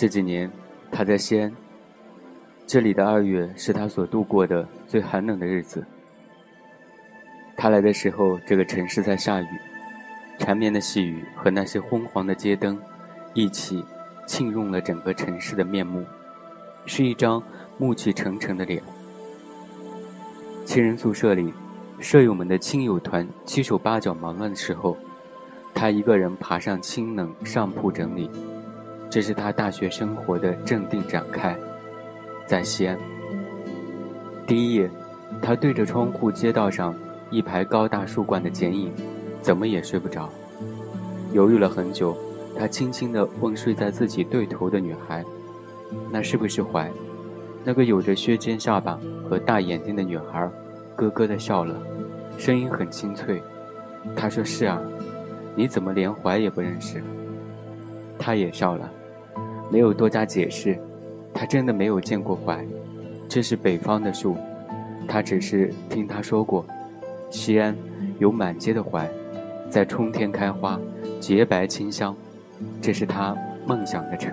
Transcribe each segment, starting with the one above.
这几年，他在西安。这里的二月是他所度过的最寒冷的日子。他来的时候，这个城市在下雨，缠绵的细雨和那些昏黄的街灯，一起浸润了整个城市的面目，是一张暮气沉沉的脸。亲人宿舍里，舍友们的亲友团七手八脚忙乱的时候，他一个人爬上清冷上铺整理。这是他大学生活的镇定展开，在西安。第一夜，他对着窗户街道上一排高大树冠的剪影，怎么也睡不着。犹豫了很久，他轻轻地问睡在自己对头的女孩：“那是不是怀？”那个有着削尖下巴和大眼睛的女孩，咯咯地笑了，声音很清脆。他说：“是啊，你怎么连怀也不认识？”他也笑了。没有多加解释，他真的没有见过槐，这是北方的树，他只是听他说过，西安有满街的槐，在春天开花，洁白清香，这是他梦想的城。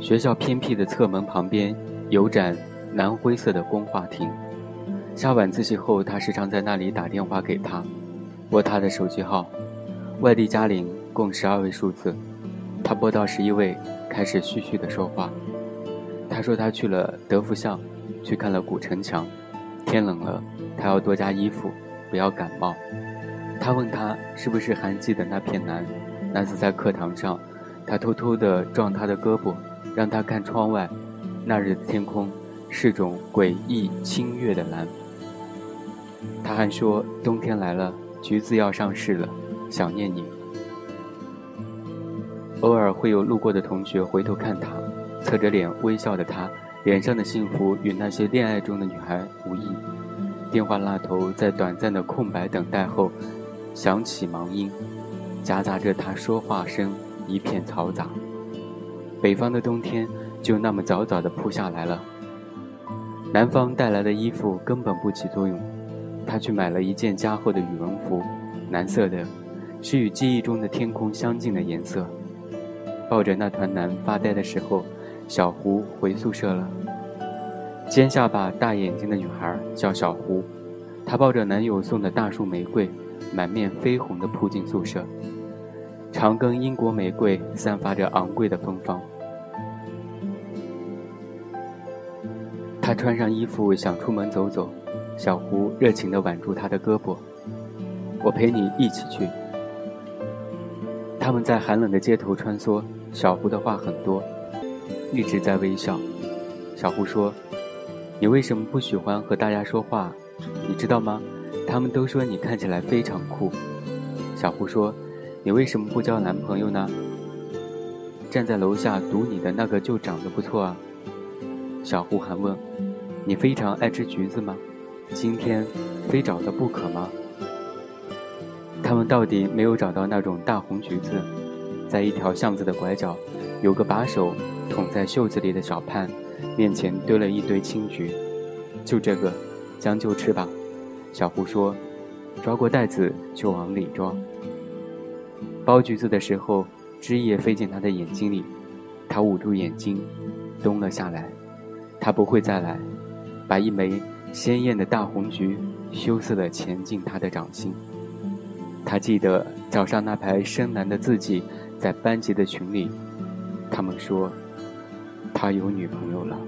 学校偏僻的侧门旁边有盏蓝灰色的工画亭。下晚自习后，他时常在那里打电话给他，拨他的手机号，外地加零，共十二位数字。他拨到十一位，开始絮絮的说话。他说他去了德福巷，去看了古城墙，天冷了，他要多加衣服，不要感冒。他问他是不是还记得那片蓝？那次在课堂上，他偷偷地撞他的胳膊，让他看窗外，那日的天空是种诡异清越的蓝。他还说：“冬天来了，橘子要上市了，想念你。”偶尔会有路过的同学回头看他，侧着脸微笑的他，脸上的幸福与那些恋爱中的女孩无异。电话那头在短暂的空白等待后，响起忙音，夹杂着他说话声，一片嘈杂。北方的冬天就那么早早的扑下来了，南方带来的衣服根本不起作用。他去买了一件加厚的羽绒服，蓝色的，是与记忆中的天空相近的颜色。抱着那团蓝发呆的时候，小胡回宿舍了。尖下巴、大眼睛的女孩叫小胡，她抱着男友送的大束玫瑰，满面绯红地扑进宿舍。长根英国玫瑰散发着昂贵的芬芳。她穿上衣服想出门走走。小胡热情地挽住他的胳膊，我陪你一起去。他们在寒冷的街头穿梭，小胡的话很多，一直在微笑。小胡说：“你为什么不喜欢和大家说话？你知道吗？他们都说你看起来非常酷。”小胡说：“你为什么不交男朋友呢？站在楼下堵你的那个就长得不错啊。”小胡还问：“你非常爱吃橘子吗？”今天，非找到不可吗？他们到底没有找到那种大红橘子，在一条巷子的拐角，有个把手捅在袖子里的小盼，面前堆了一堆青橘，就这个，将就吃吧。小胡说，抓过袋子就往里装。剥橘子的时候，汁液飞进他的眼睛里，他捂住眼睛，蹲了下来。他不会再来，把一枚。鲜艳的大红菊羞涩地前进他的掌心。他记得早上那排深蓝的字迹，在班级的群里，他们说，他有女朋友了。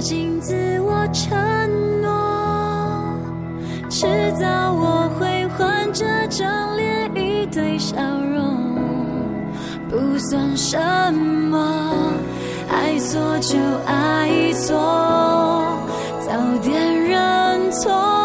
紧自我承诺，迟早我会换这张脸一堆笑容，不算什么，爱错就爱错，早点认错。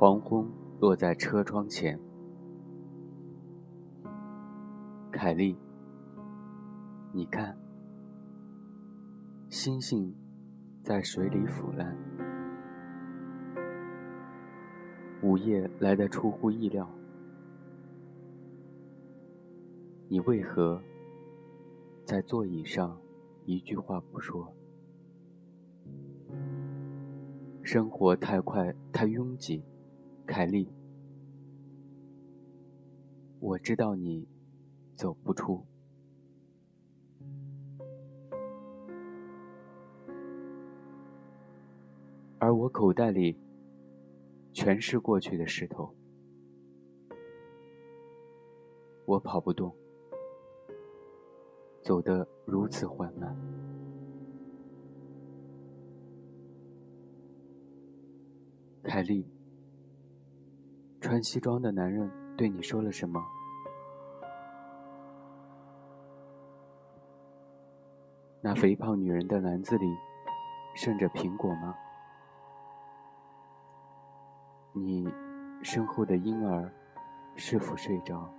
黄昏落在车窗前。凯莉，你看，星星在水里腐烂。午夜来的出乎意料，你为何在座椅上一句话不说？生活太快，太拥挤。凯莉，我知道你走不出，而我口袋里全是过去的石头。我跑不动，走得如此缓慢。凯莉。穿西装的男人对你说了什么？那肥胖女人的篮子里剩着苹果吗？你身后的婴儿是否睡着？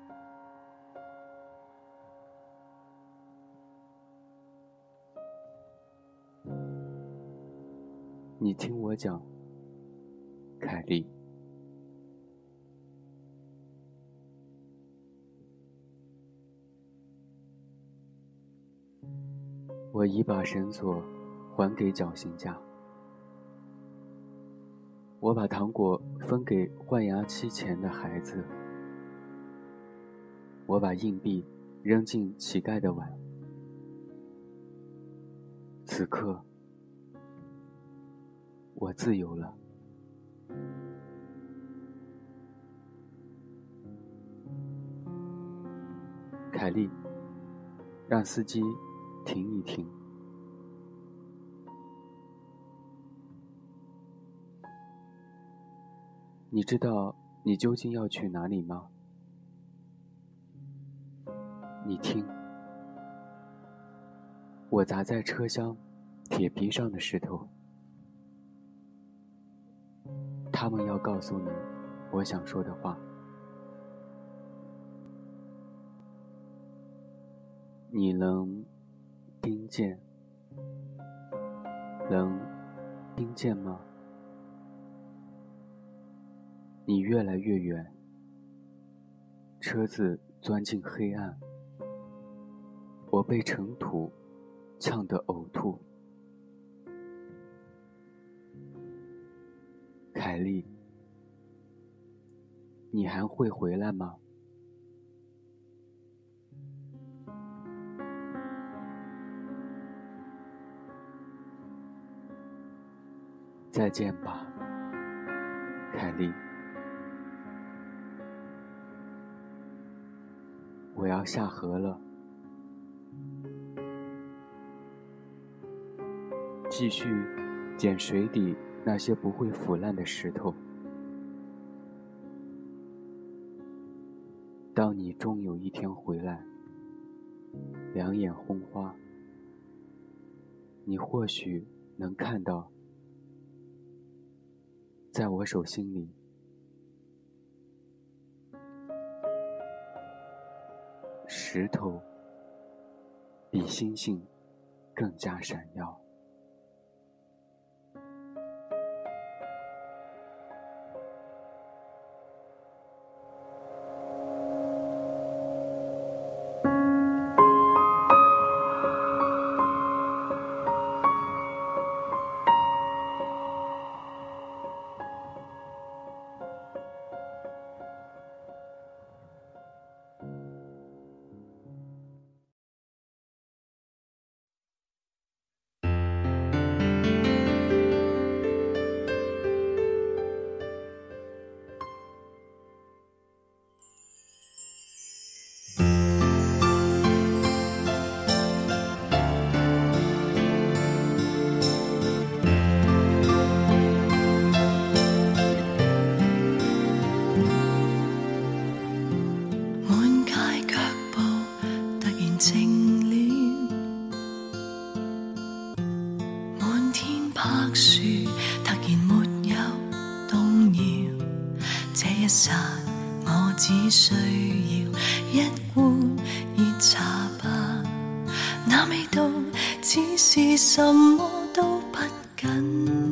你听我讲，凯莉。我已把绳索还给绞刑架，我把糖果分给换牙期前的孩子，我把硬币扔进乞丐的碗。此刻，我自由了，凯莉，让司机。停一停，你知道你究竟要去哪里吗？你听，我砸在车厢铁皮上的石头，他们要告诉你我想说的话，你能。见，能听见吗？你越来越远，车子钻进黑暗，我被尘土呛得呕吐。凯莉，你还会回来吗？再见吧，凯莉。我要下河了，继续捡水底那些不会腐烂的石头。当你终有一天回来，两眼红花，你或许能看到。在我手心里，石头比星星更加闪耀。一刹，我只需要一碗热茶吧，那味道只是什么都不紧。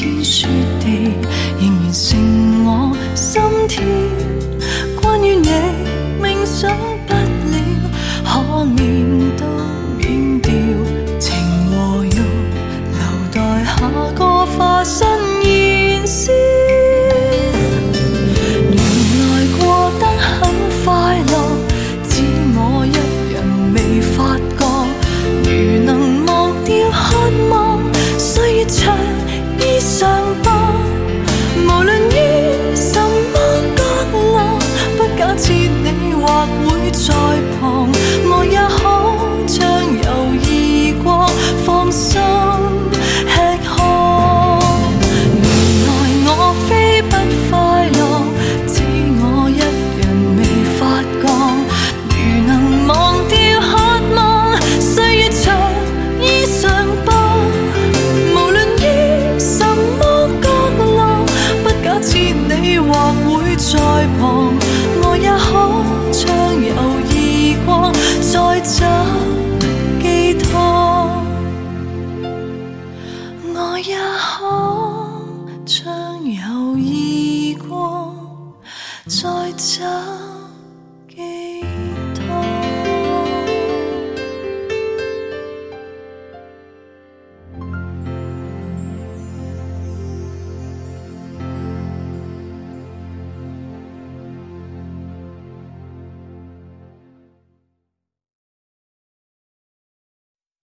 天雪地，仍然剩我心跳。